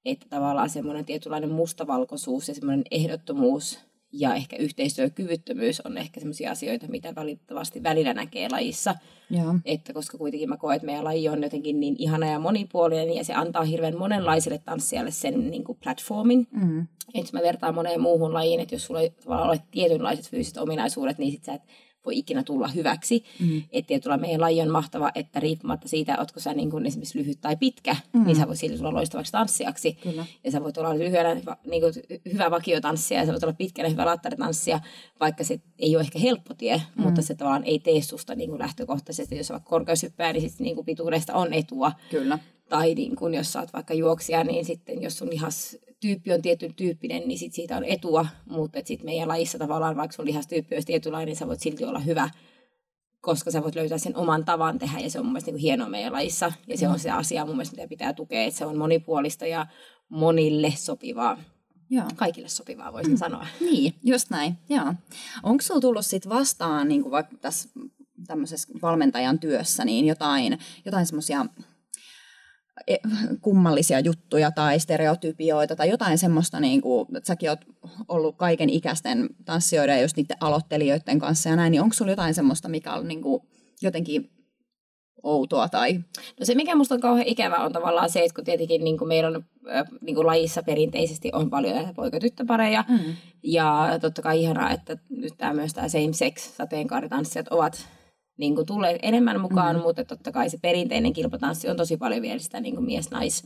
Että tavallaan semmoinen tietynlainen mustavalkoisuus ja semmoinen ehdottomuus ja ehkä yhteistyökyvyttömyys on ehkä sellaisia asioita, mitä valitettavasti välillä näkee lajissa. Joo. Että koska kuitenkin mä koen, että meidän laji on jotenkin niin ihana ja monipuolinen ja se antaa hirveän monenlaiselle tanssijalle sen niin kuin platformin. Mm. Että mä vertaan moneen muuhun lajiin, että jos sulla on tietynlaiset fyysiset ominaisuudet, niin sit sä et voi ikinä tulla hyväksi. Mm. Että tietyllä meidän laji on mahtava, että riippumatta siitä, oletko sä niin kuin esimerkiksi lyhyt tai pitkä, mm. niin sä voit silti tulla loistavaksi tanssijaksi. Kyllä. Ja sä voit olla lyhyenä niin kuin hyvä vakiotanssija ja sä voit olla pitkänä hyvä lattaritanssija, vaikka se ei ole ehkä helppo tie, mm. mutta se tavallaan ei tee susta niin kuin lähtökohtaisesti. Jos sä vaikka korkeushyppää, niin sitten niin kuin pituudesta on etua. Kyllä. Tai niin kuin, jos sä oot vaikka juoksija, niin sitten jos sun lihas tyyppi on tietyn tyyppinen, niin sit siitä on etua, mutta sitten meidän lajissa tavallaan, vaikka sun lihastyyppi olisi tietynlainen, niin sä voit silti olla hyvä, koska sä voit löytää sen oman tavan tehdä, ja se on mun mielestä niin hienoa meidän lajissa, ja se on se asia mun mielestä, mitä pitää tukea, että se on monipuolista ja monille sopivaa. Joo. Kaikille sopivaa, voisin mm. sanoa. Niin, just näin. Joo. Onko sinulla tullut sit vastaan niin kuin vaikka tässä tämmöisessä valmentajan työssä niin jotain, jotain semmoisia kummallisia juttuja tai stereotypioita tai jotain semmoista, niin kuin, että säkin oot ollut kaiken ikäisten tanssijoiden ja just niiden aloittelijoiden kanssa ja näin, niin onko sulla jotain semmoista, mikä on niin kuin, jotenkin outoa tai... No se, mikä musta on kauhean ikävä, on tavallaan se, että kun tietenkin niin kuin meillä on niin kuin lajissa perinteisesti on paljon näitä poikatyttöpareja. Mm. Ja totta kai ihanaa, että nyt tämä myös tämä same sex sateenkaaritanssijat ovat niin kuin tulee enemmän mukaan, mm. mutta totta kai se perinteinen kilpatanssi on tosi paljon vielä sitä niin kuin mies-nais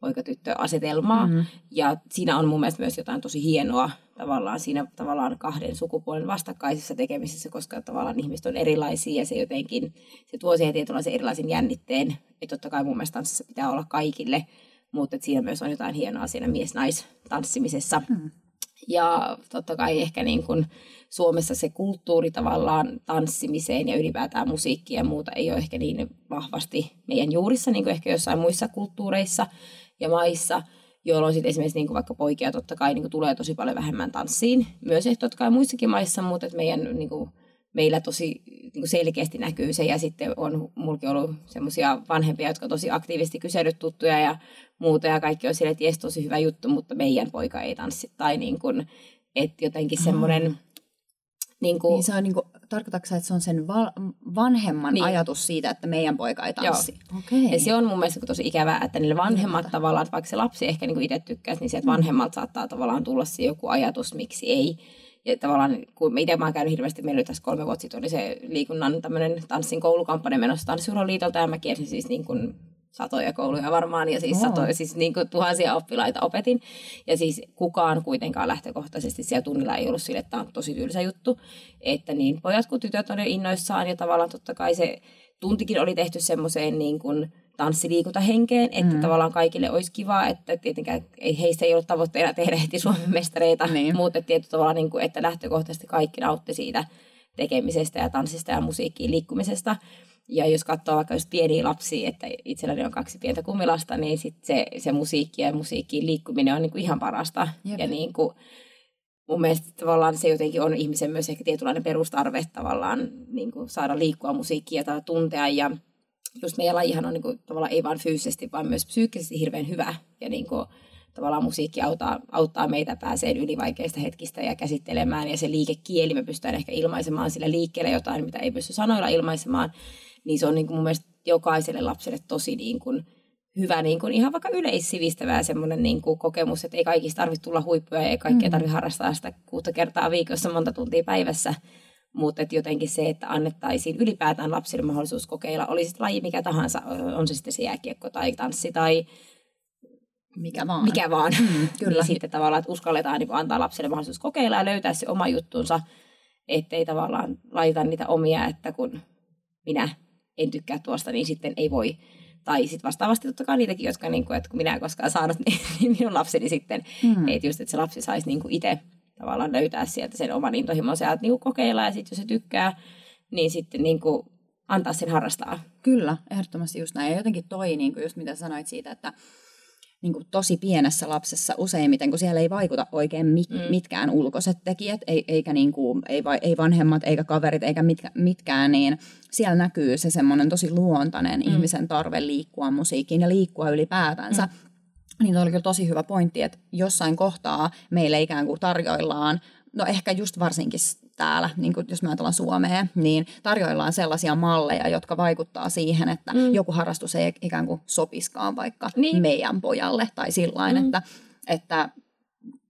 poikatyttöasetelmaa. Mm. Ja siinä on mun mielestä myös jotain tosi hienoa tavallaan siinä tavallaan kahden sukupuolen vastakkaisessa tekemisessä, koska tavallaan ihmiset on erilaisia ja se jotenkin, se tuo siihen tietynlaisen erilaisen jännitteen. Että totta kai mun mielestä tanssissa pitää olla kaikille, mutta siinä myös on jotain hienoa siinä mies-nais-tanssimisessa. Mm. Ja totta kai ehkä niin kuin Suomessa se kulttuuri tavallaan tanssimiseen ja ylipäätään musiikki ja muuta ei ole ehkä niin vahvasti meidän juurissa, niin kuin ehkä jossain muissa kulttuureissa ja maissa, jolloin sitten esimerkiksi niin kuin vaikka poikia totta kai niin kuin tulee tosi paljon vähemmän tanssiin. Myös ehkä totta kai muissakin maissa, mutta että meidän niin kuin, meillä tosi niin kuin selkeästi näkyy se. Ja sitten on mulki ollut semmoisia vanhempia, jotka on tosi aktiivisesti kysellyt tuttuja ja muuta. Ja kaikki on sille, että jes, tosi hyvä juttu, mutta meidän poika ei tanssi. Tai niin kuin, että jotenkin semmoinen... Niin, kuin, niin se on niin kuin, tarkoitatko että se on sen val- vanhemman niin. ajatus siitä, että meidän poika ei tanssi? Okay. Ja se on mun mielestä tosi ikävää, että niille vanhemmat Jota. tavallaan, että vaikka se lapsi ehkä niin itse tykkäisi, niin sieltä mm. vanhemmalta saattaa tavallaan tulla se joku ajatus, miksi ei. Ja tavallaan, kun itse mä oon käynyt hirveästi, meillä tässä kolme vuotta sitten oli se liikunnan tämmöinen tanssin koulukampanja menossa Tanssiuraliitolta, ja mä kiersin siis niin kuin satoja kouluja varmaan ja siis, satoja, siis niin kuin tuhansia oppilaita opetin. Ja siis kukaan kuitenkaan lähtökohtaisesti siellä tunnilla ei ollut sille, että tämä on tosi tylsä juttu. Että niin pojat kuin tytöt on jo innoissaan ja tavallaan totta kai se tuntikin oli tehty semmoiseen niin kuin tanssiliikuntahenkeen, että mm. tavallaan kaikille olisi kiva, että tietenkään ei, heistä ei ollut tavoitteena tehdä heti Suomen mestareita, niin. mutta tietyllä tavalla, niin kuin, että lähtökohtaisesti kaikki nautti siitä tekemisestä ja tanssista ja musiikkiin liikkumisesta. Ja jos katsoo vaikka just pieniä lapsia, että itselläni on kaksi pientä kumilasta, niin sit se, se musiikki ja musiikkiin liikkuminen on niin kuin ihan parasta. Jep. Ja niin kuin, mun mielestä tavallaan se jotenkin on ihmisen myös ehkä tietynlainen perustarve tavallaan niin kuin saada liikkua musiikkia tai tuntea. Ja just meidän lajihan on niin kuin, tavallaan ei vain fyysisesti, vaan myös psyykkisesti hirveän hyvä. Ja niin kuin, tavallaan musiikki auttaa, auttaa meitä pääsee yli vaikeista hetkistä ja käsittelemään. Ja se liikekieli, me pystytään ehkä ilmaisemaan sillä liikkeellä jotain, mitä ei pysty sanoilla ilmaisemaan niin se on niin kuin mun mielestä jokaiselle lapselle tosi niin kuin hyvä niin kuin ihan vaikka yleissivistävää semmoinen niin kuin kokemus, että ei kaikista tarvitse tulla huippuja ja ei kaikkea mm. tarvitse harrastaa sitä kuutta kertaa viikossa monta tuntia päivässä. Mutta että jotenkin se, että annettaisiin ylipäätään lapsille mahdollisuus kokeilla, olisi laji mikä tahansa, on se sitten se jääkiekko tai tanssi tai mikä vaan. Mikä vaan. Mm, kyllä. niin sitten tavallaan, että uskalletaan niin antaa lapsille mahdollisuus kokeilla ja löytää se oma juttunsa, ettei tavallaan laita niitä omia, että kun minä en tykkää tuosta, niin sitten ei voi. Tai sitten vastaavasti totta kai niitäkin, jotka, niin kuin, että kun minä en koskaan saanut, niin minun lapseni sitten, mm. että just, että se lapsi saisi niin kuin itse tavallaan löytää sieltä sen oman intohimonsa ja niin kokeilla ja sitten jos se tykkää, niin sitten niin kuin antaa sen harrastaa. Kyllä, ehdottomasti just näin. Ja jotenkin toi, niin kuin just mitä sanoit siitä, että niin kuin tosi pienessä lapsessa useimmiten, kun siellä ei vaikuta oikein mit, mm. mitkään ulkoiset tekijät, ei, eikä niin kuin, ei, ei vanhemmat, eikä kaverit, eikä mitkä, mitkään, niin siellä näkyy se semmoinen tosi luontainen mm. ihmisen tarve liikkua musiikkiin ja liikkua ylipäätänsä. Mm. Niin oli kyllä tosi hyvä pointti, että jossain kohtaa meille ikään kuin tarjoillaan, no ehkä just varsinkin täällä, niin kuin jos me ajatellaan Suomea, niin tarjoillaan sellaisia malleja, jotka vaikuttaa siihen, että mm. joku harrastus ei ikään kuin sopiskaan vaikka niin. meidän pojalle tai sillä mm. että, että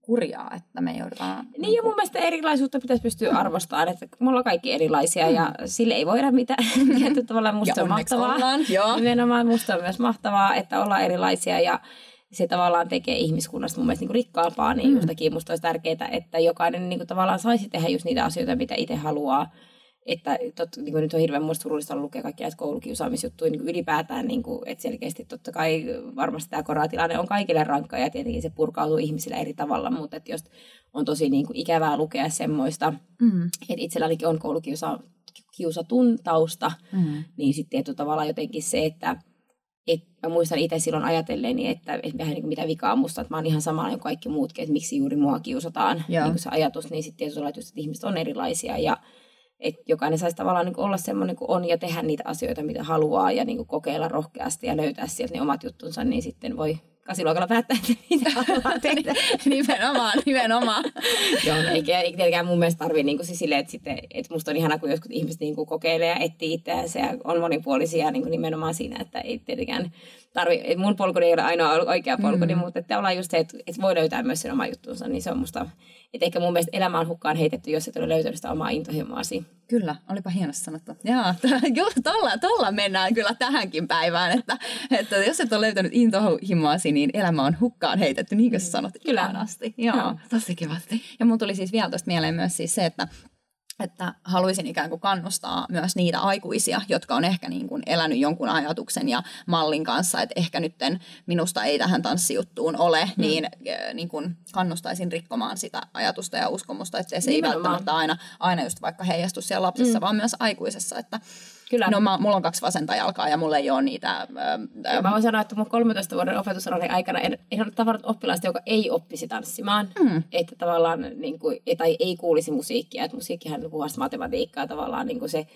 kurjaa, että me joudutaan... Niin, niin ja mun mielestä erilaisuutta pitäisi pystyä arvostamaan, että me ollaan kaikki erilaisia mm. ja sille ei voida mitään. Tietyllä tavalla musta ja on mahtavaa. Ollaan, joo. Nimenomaan musta on myös mahtavaa, että ollaan erilaisia ja se tavallaan tekee ihmiskunnasta mun mielestä niin rikkaampaa, niin mm. jostakin musta olisi tärkeää, että jokainen niin kuin tavallaan saisi tehdä just niitä asioita, mitä itse haluaa. että tot, niin kuin nyt on hirveän muista surullista lukea kaikkia näitä koulukiusaamisjuttuja niin ylipäätään, niin kuin, että selkeästi totta kai varmasti tämä koronatilanne on kaikille rankka ja tietenkin se purkautuu ihmisillä eri tavalla, mutta että jos on tosi niin kuin, ikävää lukea semmoista, mm. että itsellänikin on koulukiusatun tausta, mm. niin sitten tietyllä tavalla jotenkin se, että et mä muistan itse silloin ajatelleeni, että, että vähän niin kuin mitä vikaa musta, että mä oon ihan sama kuin kaikki muutkin, että miksi juuri mua kiusataan, niin kuin se ajatus, niin sitten tietysti että ihmiset on erilaisia ja että jokainen saisi tavallaan niin olla semmoinen kuin on ja tehdä niitä asioita, mitä haluaa ja niin kuin kokeilla rohkeasti ja löytää sieltä ne omat juttunsa, niin sitten voi kasiluokalla päättää, että mitä haluaa tehdä. nimenomaan, nimenomaan. Joo, no eikä, eikä tietenkään mun mielestä tarvitse niin kuin silleen, että, sitten, että musta on ihana, kun joskus ihmiset niin kuin kokeilee ja etsii itseänsä ja on monipuolisia niin kuin nimenomaan siinä, että ei tietenkään tarvi, että mun polkuni ei ole ainoa oikea polkuni, mm. mutta että ollaan just se, että, että voi löytää myös sen oman juttunsa, niin se on musta, että ehkä mun mielestä elämä on hukkaan heitetty, jos et ole löytänyt sitä omaa intohimoasi. Kyllä, olipa hienosti sanottu. Jaa, tolla, tolla mennään kyllä tähänkin päivään, että, että jos et ole löytänyt intohimoasi, niin elämä on hukkaan heitetty, niin kuin sanot. Kyllä. asti. Joo, Joo, tosi kivasti. Ja mun tuli siis vielä tuosta mieleen myös siis se, että että haluaisin ikään kuin kannustaa myös niitä aikuisia, jotka on ehkä niin kuin elänyt jonkun ajatuksen ja mallin kanssa, että ehkä nytten minusta ei tähän tanssijuttuun ole, hmm. niin, niin kuin kannustaisin rikkomaan sitä ajatusta ja uskomusta, että se Nimenomaan. ei välttämättä aina, aina just vaikka heijastu siellä lapsessa, hmm. vaan myös aikuisessa, että Kyllä. No mä, mulla on kaksi vasenta jalkaa ja mulla ei ole niitä... Ää, mä voin sanoa, että mun 13 vuoden opetusarani aikana en, en ole tavannut oppilaista, joka ei oppisi tanssimaan. Mm. Että tavallaan niin kuin, tai ei kuulisi musiikkia. Että musiikkihan on puhasta matematiikkaa tavallaan niin kuin se,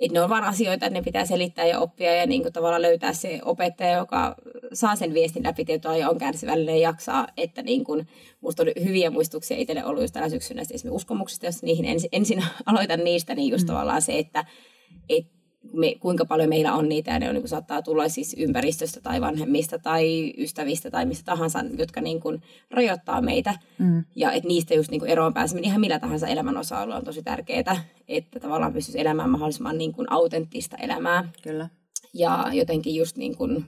että ne on vaan asioita, että ne pitää selittää ja oppia ja niin kuin tavallaan löytää se opettaja, joka saa sen viestin läpi tietoa ja on kärsivällinen ja jaksaa. Että niin kuin, musta on hyviä muistuksia itselle ollut just tänä syksynä esimerkiksi uskomuksista, jos niihin ensin, ensin aloitan niistä, niin just mm. tavallaan se, että et me, kuinka paljon meillä on niitä, ja ne on, niin kuin, saattaa tulla siis ympäristöstä tai vanhemmista tai ystävistä tai mistä tahansa, jotka niin kuin, rajoittaa meitä. Mm. Ja että niistä just niin kuin, eroon pääseminen ihan millä tahansa elämän osa on tosi tärkeää, että tavallaan pystyisi elämään mahdollisimman niin kuin, autenttista elämää. Kyllä. Ja jotenkin just niin kuin,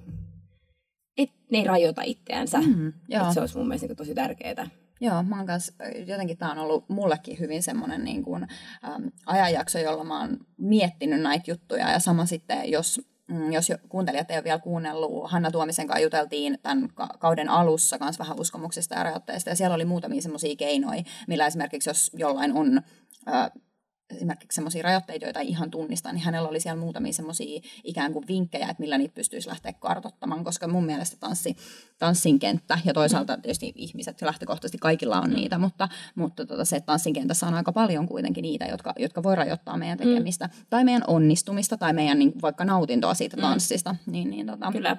että ne ei rajoita itseänsä. Mm, että se olisi mun mielestä niin kuin, tosi tärkeää. Joo, mä oon kanssa, jotenkin tämä on ollut mullekin hyvin semmoinen niin kuin, äm, ajanjakso, jolla mä oon miettinyt näitä juttuja. Ja sama sitten, jos, mm, jos kuuntelijat ei ole vielä kuunnellut, Hanna Tuomisen kanssa juteltiin tämän kauden alussa kanssa vähän uskomuksista ja rajoitteista. Ja siellä oli muutamia semmoisia keinoja, millä esimerkiksi jos jollain on äh, esimerkiksi semmoisia rajoitteita, joita ei ihan tunnista, niin hänellä oli siellä muutamia semmoisia ikään kuin vinkkejä, että millä niitä pystyisi lähteä kartottamaan, koska mun mielestä tanssi, tanssin kenttä, ja toisaalta tietysti ihmiset lähtökohtaisesti kaikilla on niitä, mutta, mutta tota se, että tanssin kentässä on aika paljon kuitenkin niitä, jotka, jotka voi rajoittaa meidän mm. tekemistä, mm. tai meidän onnistumista, tai meidän niin, vaikka nautintoa siitä mm. tanssista. Mm. Niin, niin, tota. Kyllä.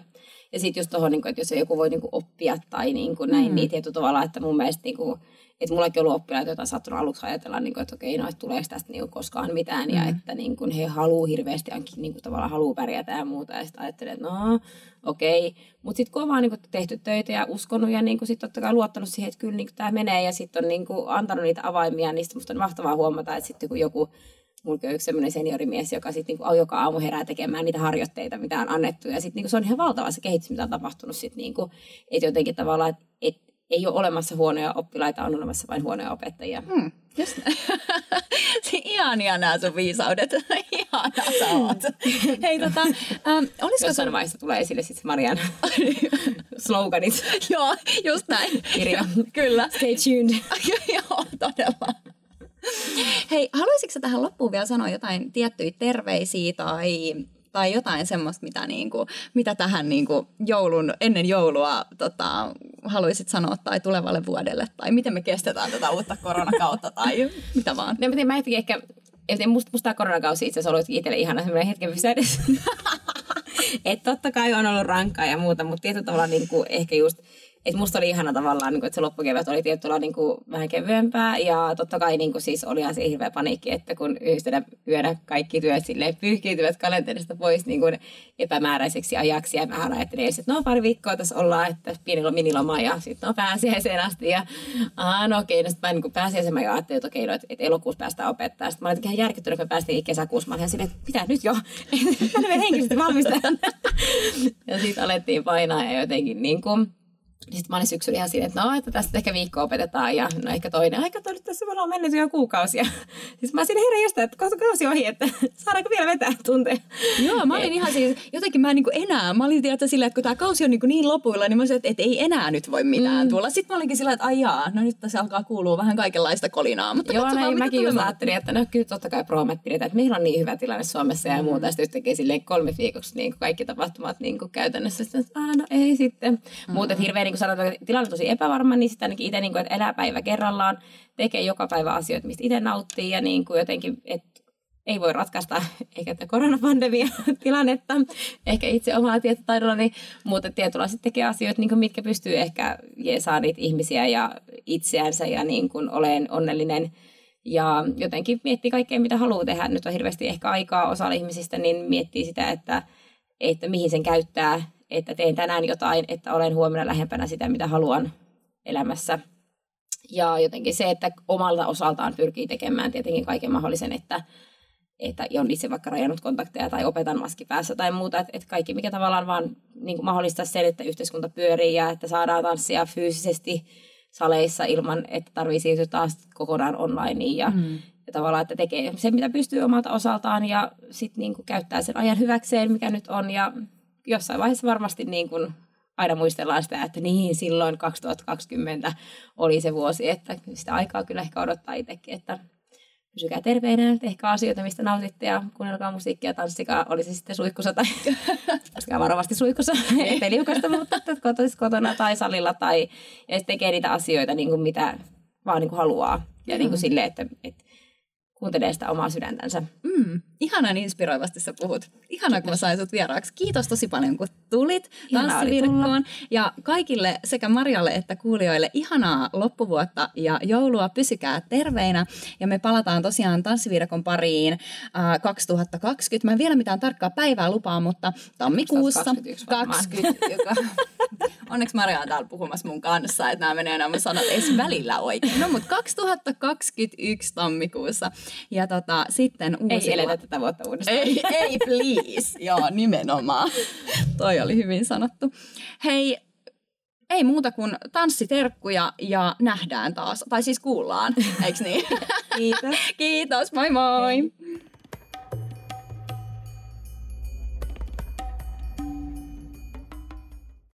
Ja sitten just tuohon, niin että jos joku voi niin kuin oppia tai niin kuin näin, mm. niin tietyllä tavalla, että mun mielestä niin kuin, että mullakin on ollut oppilaita, joita on saattanut aluksi ajatella, niin kuin, että okei, no, että tuleeko tästä niin kuin, koskaan mitään, mm. ja että niin kuin, he haluaa hirveästi, niin kuin, tavallaan haluaa pärjätä ja muuta, ja sitten ajattelee, että no, okei. Mutta sitten kun on vaan niin kuin, tehty töitä ja uskonut, ja niin sitten totta kai luottanut siihen, että kyllä niin tämä menee, ja sitten on niin kuin, antanut niitä avaimia, niin musta on mahtavaa huomata, että sitten kun joku mulla on yksi sellainen seniorimies, joka sitten niinku joka aamu herää tekemään niitä harjoitteita, mitä on annettu. Ja sitten niinku se on ihan valtava se kehitys, mitä on tapahtunut sitten. Niinku, että jotenkin tavallaan, että et, ei ole olemassa huonoja oppilaita, on olemassa vain huonoja opettajia. Hmm, just Ihania nämä sun viisaudet. Ihana sä oot. Hei, tota, ähm, olisiko Jossain sun... vaiheessa tulee esille sitten Marian sloganit. Joo, just näin. Kirja. Kyllä. Stay tuned. Joo, todella. Hei, haluaisitko tähän loppuun vielä sanoa jotain tiettyjä terveisiä tai tai jotain semmoista, mitä, niin kuin, mitä tähän niin kuin joulun, ennen joulua tota, haluaisit sanoa tai tulevalle vuodelle, tai miten me kestetään tätä uutta koronakautta, tai mitä vaan. No, mä ajattelin ehkä, että musta, musta koronakausi itse asiassa ollut itselle ihana semmoinen hetken pysähdys. että totta kai on ollut rankkaa ja muuta, mutta tietyllä tavalla niin kuin ehkä just et musta oli ihana tavallaan, niin kuin, että se loppukevät oli tietyllä niin kuin, vähän kevyempää. Ja totta kai niin kuin, siis oli se hirveä paniikki, että kun yhtenä yönä kaikki työt silleen pyyhkiytyvät kalenterista pois niin kuin, epämääräiseksi ajaksi. Ja mä ajattelin, että no pari viikkoa tässä ollaan, että pieni miniloma ja sitten no pääsiäiseen asti. Ja aha, no okei, no sitten mä niin pääsiäisen mä jo ajattelin, että okei, no, että, että elokuussa päästään opettaa. Sitten mä olin ihan järkyttynyt, kun me päästiin kesäkuussa. Mä olin silleen, että mitä nyt jo? Mä henkisesti valmistan. ja sitten alettiin painaa ja jotenkin niin kuin, sitten mä olin syksyllä ihan siinä, että no, että tästä ehkä viikko opetetaan ja no ehkä toinen. Aika toi tässä me ollaan mennyt jo kuukausia. Siis mä siinä herran jostain, että kohta kausi ohi, että saadaanko vielä vetää tunteja. Joo, mä olin ihan siis, jotenkin mä en niin enää, mä olin tietysti silleen, että kun tämä kausi on niin, niin lopuilla, niin mä sanoin, että, että ei enää nyt voi mitään mm. tulla. Sitten mä olinkin sillä, että ai jaa, no nyt tässä alkaa kuulua vähän kaikenlaista kolinaa. Mutta Joo, näin mäkin just ajattelin, että no kyllä totta kai promet pidetään, että meillä on niin hyvä tilanne Suomessa ja mm. muuta. Sitten yhtäkkiä silleen kolme viikoksi niin kuin kaikki tapahtumat niin kuin käytännössä. Sitten, että no ei sitten. Mm. Muuten hirveän niin kuin sanotaan, että tilanne tosi epävarma, niin sitten ainakin itse, niin kuin, että elää päivä kerrallaan, tekee joka päivä asioita, mistä itse nauttii ja niin kuin jotenkin, että ei voi ratkaista eikä koronapandemia tilannetta, ehkä itse omalla tietotaidollani, mutta tietyllä sitten tekee asioita, niin kuin mitkä pystyy ehkä jeesaa niitä ihmisiä ja itseänsä ja niin kuin olen onnellinen ja jotenkin miettii kaikkea, mitä haluaa tehdä. Nyt on hirveästi ehkä aikaa osalla ihmisistä, niin miettii sitä, että, että mihin sen käyttää että teen tänään jotain, että olen huomenna lähempänä sitä, mitä haluan elämässä. Ja jotenkin se, että omalta osaltaan pyrkii tekemään tietenkin kaiken mahdollisen, että, että on itse vaikka rajannut kontakteja tai opetan maski päässä tai muuta. Että, että kaikki, mikä tavallaan vaan niin mahdollistaa sen, että yhteiskunta pyörii ja että saadaan tanssia fyysisesti saleissa ilman, että tarvii siirtyä taas kokonaan onlineen ja, mm. ja tavallaan, että tekee sen, mitä pystyy omalta osaltaan ja sitten niin käyttää sen ajan hyväkseen, mikä nyt on ja jossain vaiheessa varmasti niin kuin aina muistellaan sitä, että niin silloin 2020 oli se vuosi, että sitä aikaa kyllä ehkä odottaa itsekin, että pysykää terveinä, tehkää asioita, mistä nautitte ja kuunnelkaa musiikkia, tanssikaa, oli se sitten suihkussa tai tanssikaa varovasti suihkussa, ettei liukasta, mutta kotona tai salilla tai ja tekee niitä asioita, niin kuin mitä vaan niin kuin haluaa. Ja mm. niin kuin silleen, että, että kuuntelee sitä omaa sydäntänsä. Mm, ihanan inspiroivasti sä puhut. Ihanaa, kun mä sain sut vieraaksi. Kiitos tosi paljon, kun tulit tanssivirkkoon. Ja kaikille sekä Marjalle että kuulijoille ihanaa loppuvuotta ja joulua. Pysykää terveinä. Ja me palataan tosiaan tanssivirkon pariin äh, 2020. Mä en vielä mitään tarkkaa päivää lupaa, mutta tammikuussa 20, joka, Onneksi Maria on täällä puhumassa mun kanssa, että nämä menee nämä sanat edes välillä oikein. No mutta 2021 tammikuussa ja tota, sitten uusi... Ei eletä tätä vuotta uudestaan. Ei, ei please. Joo, nimenomaan. Toi oli hyvin sanottu. Hei, ei muuta kuin tanssiterkkuja ja nähdään taas. Tai siis kuullaan, eikö niin? Kiitos. Kiitos, moi moi. Hei.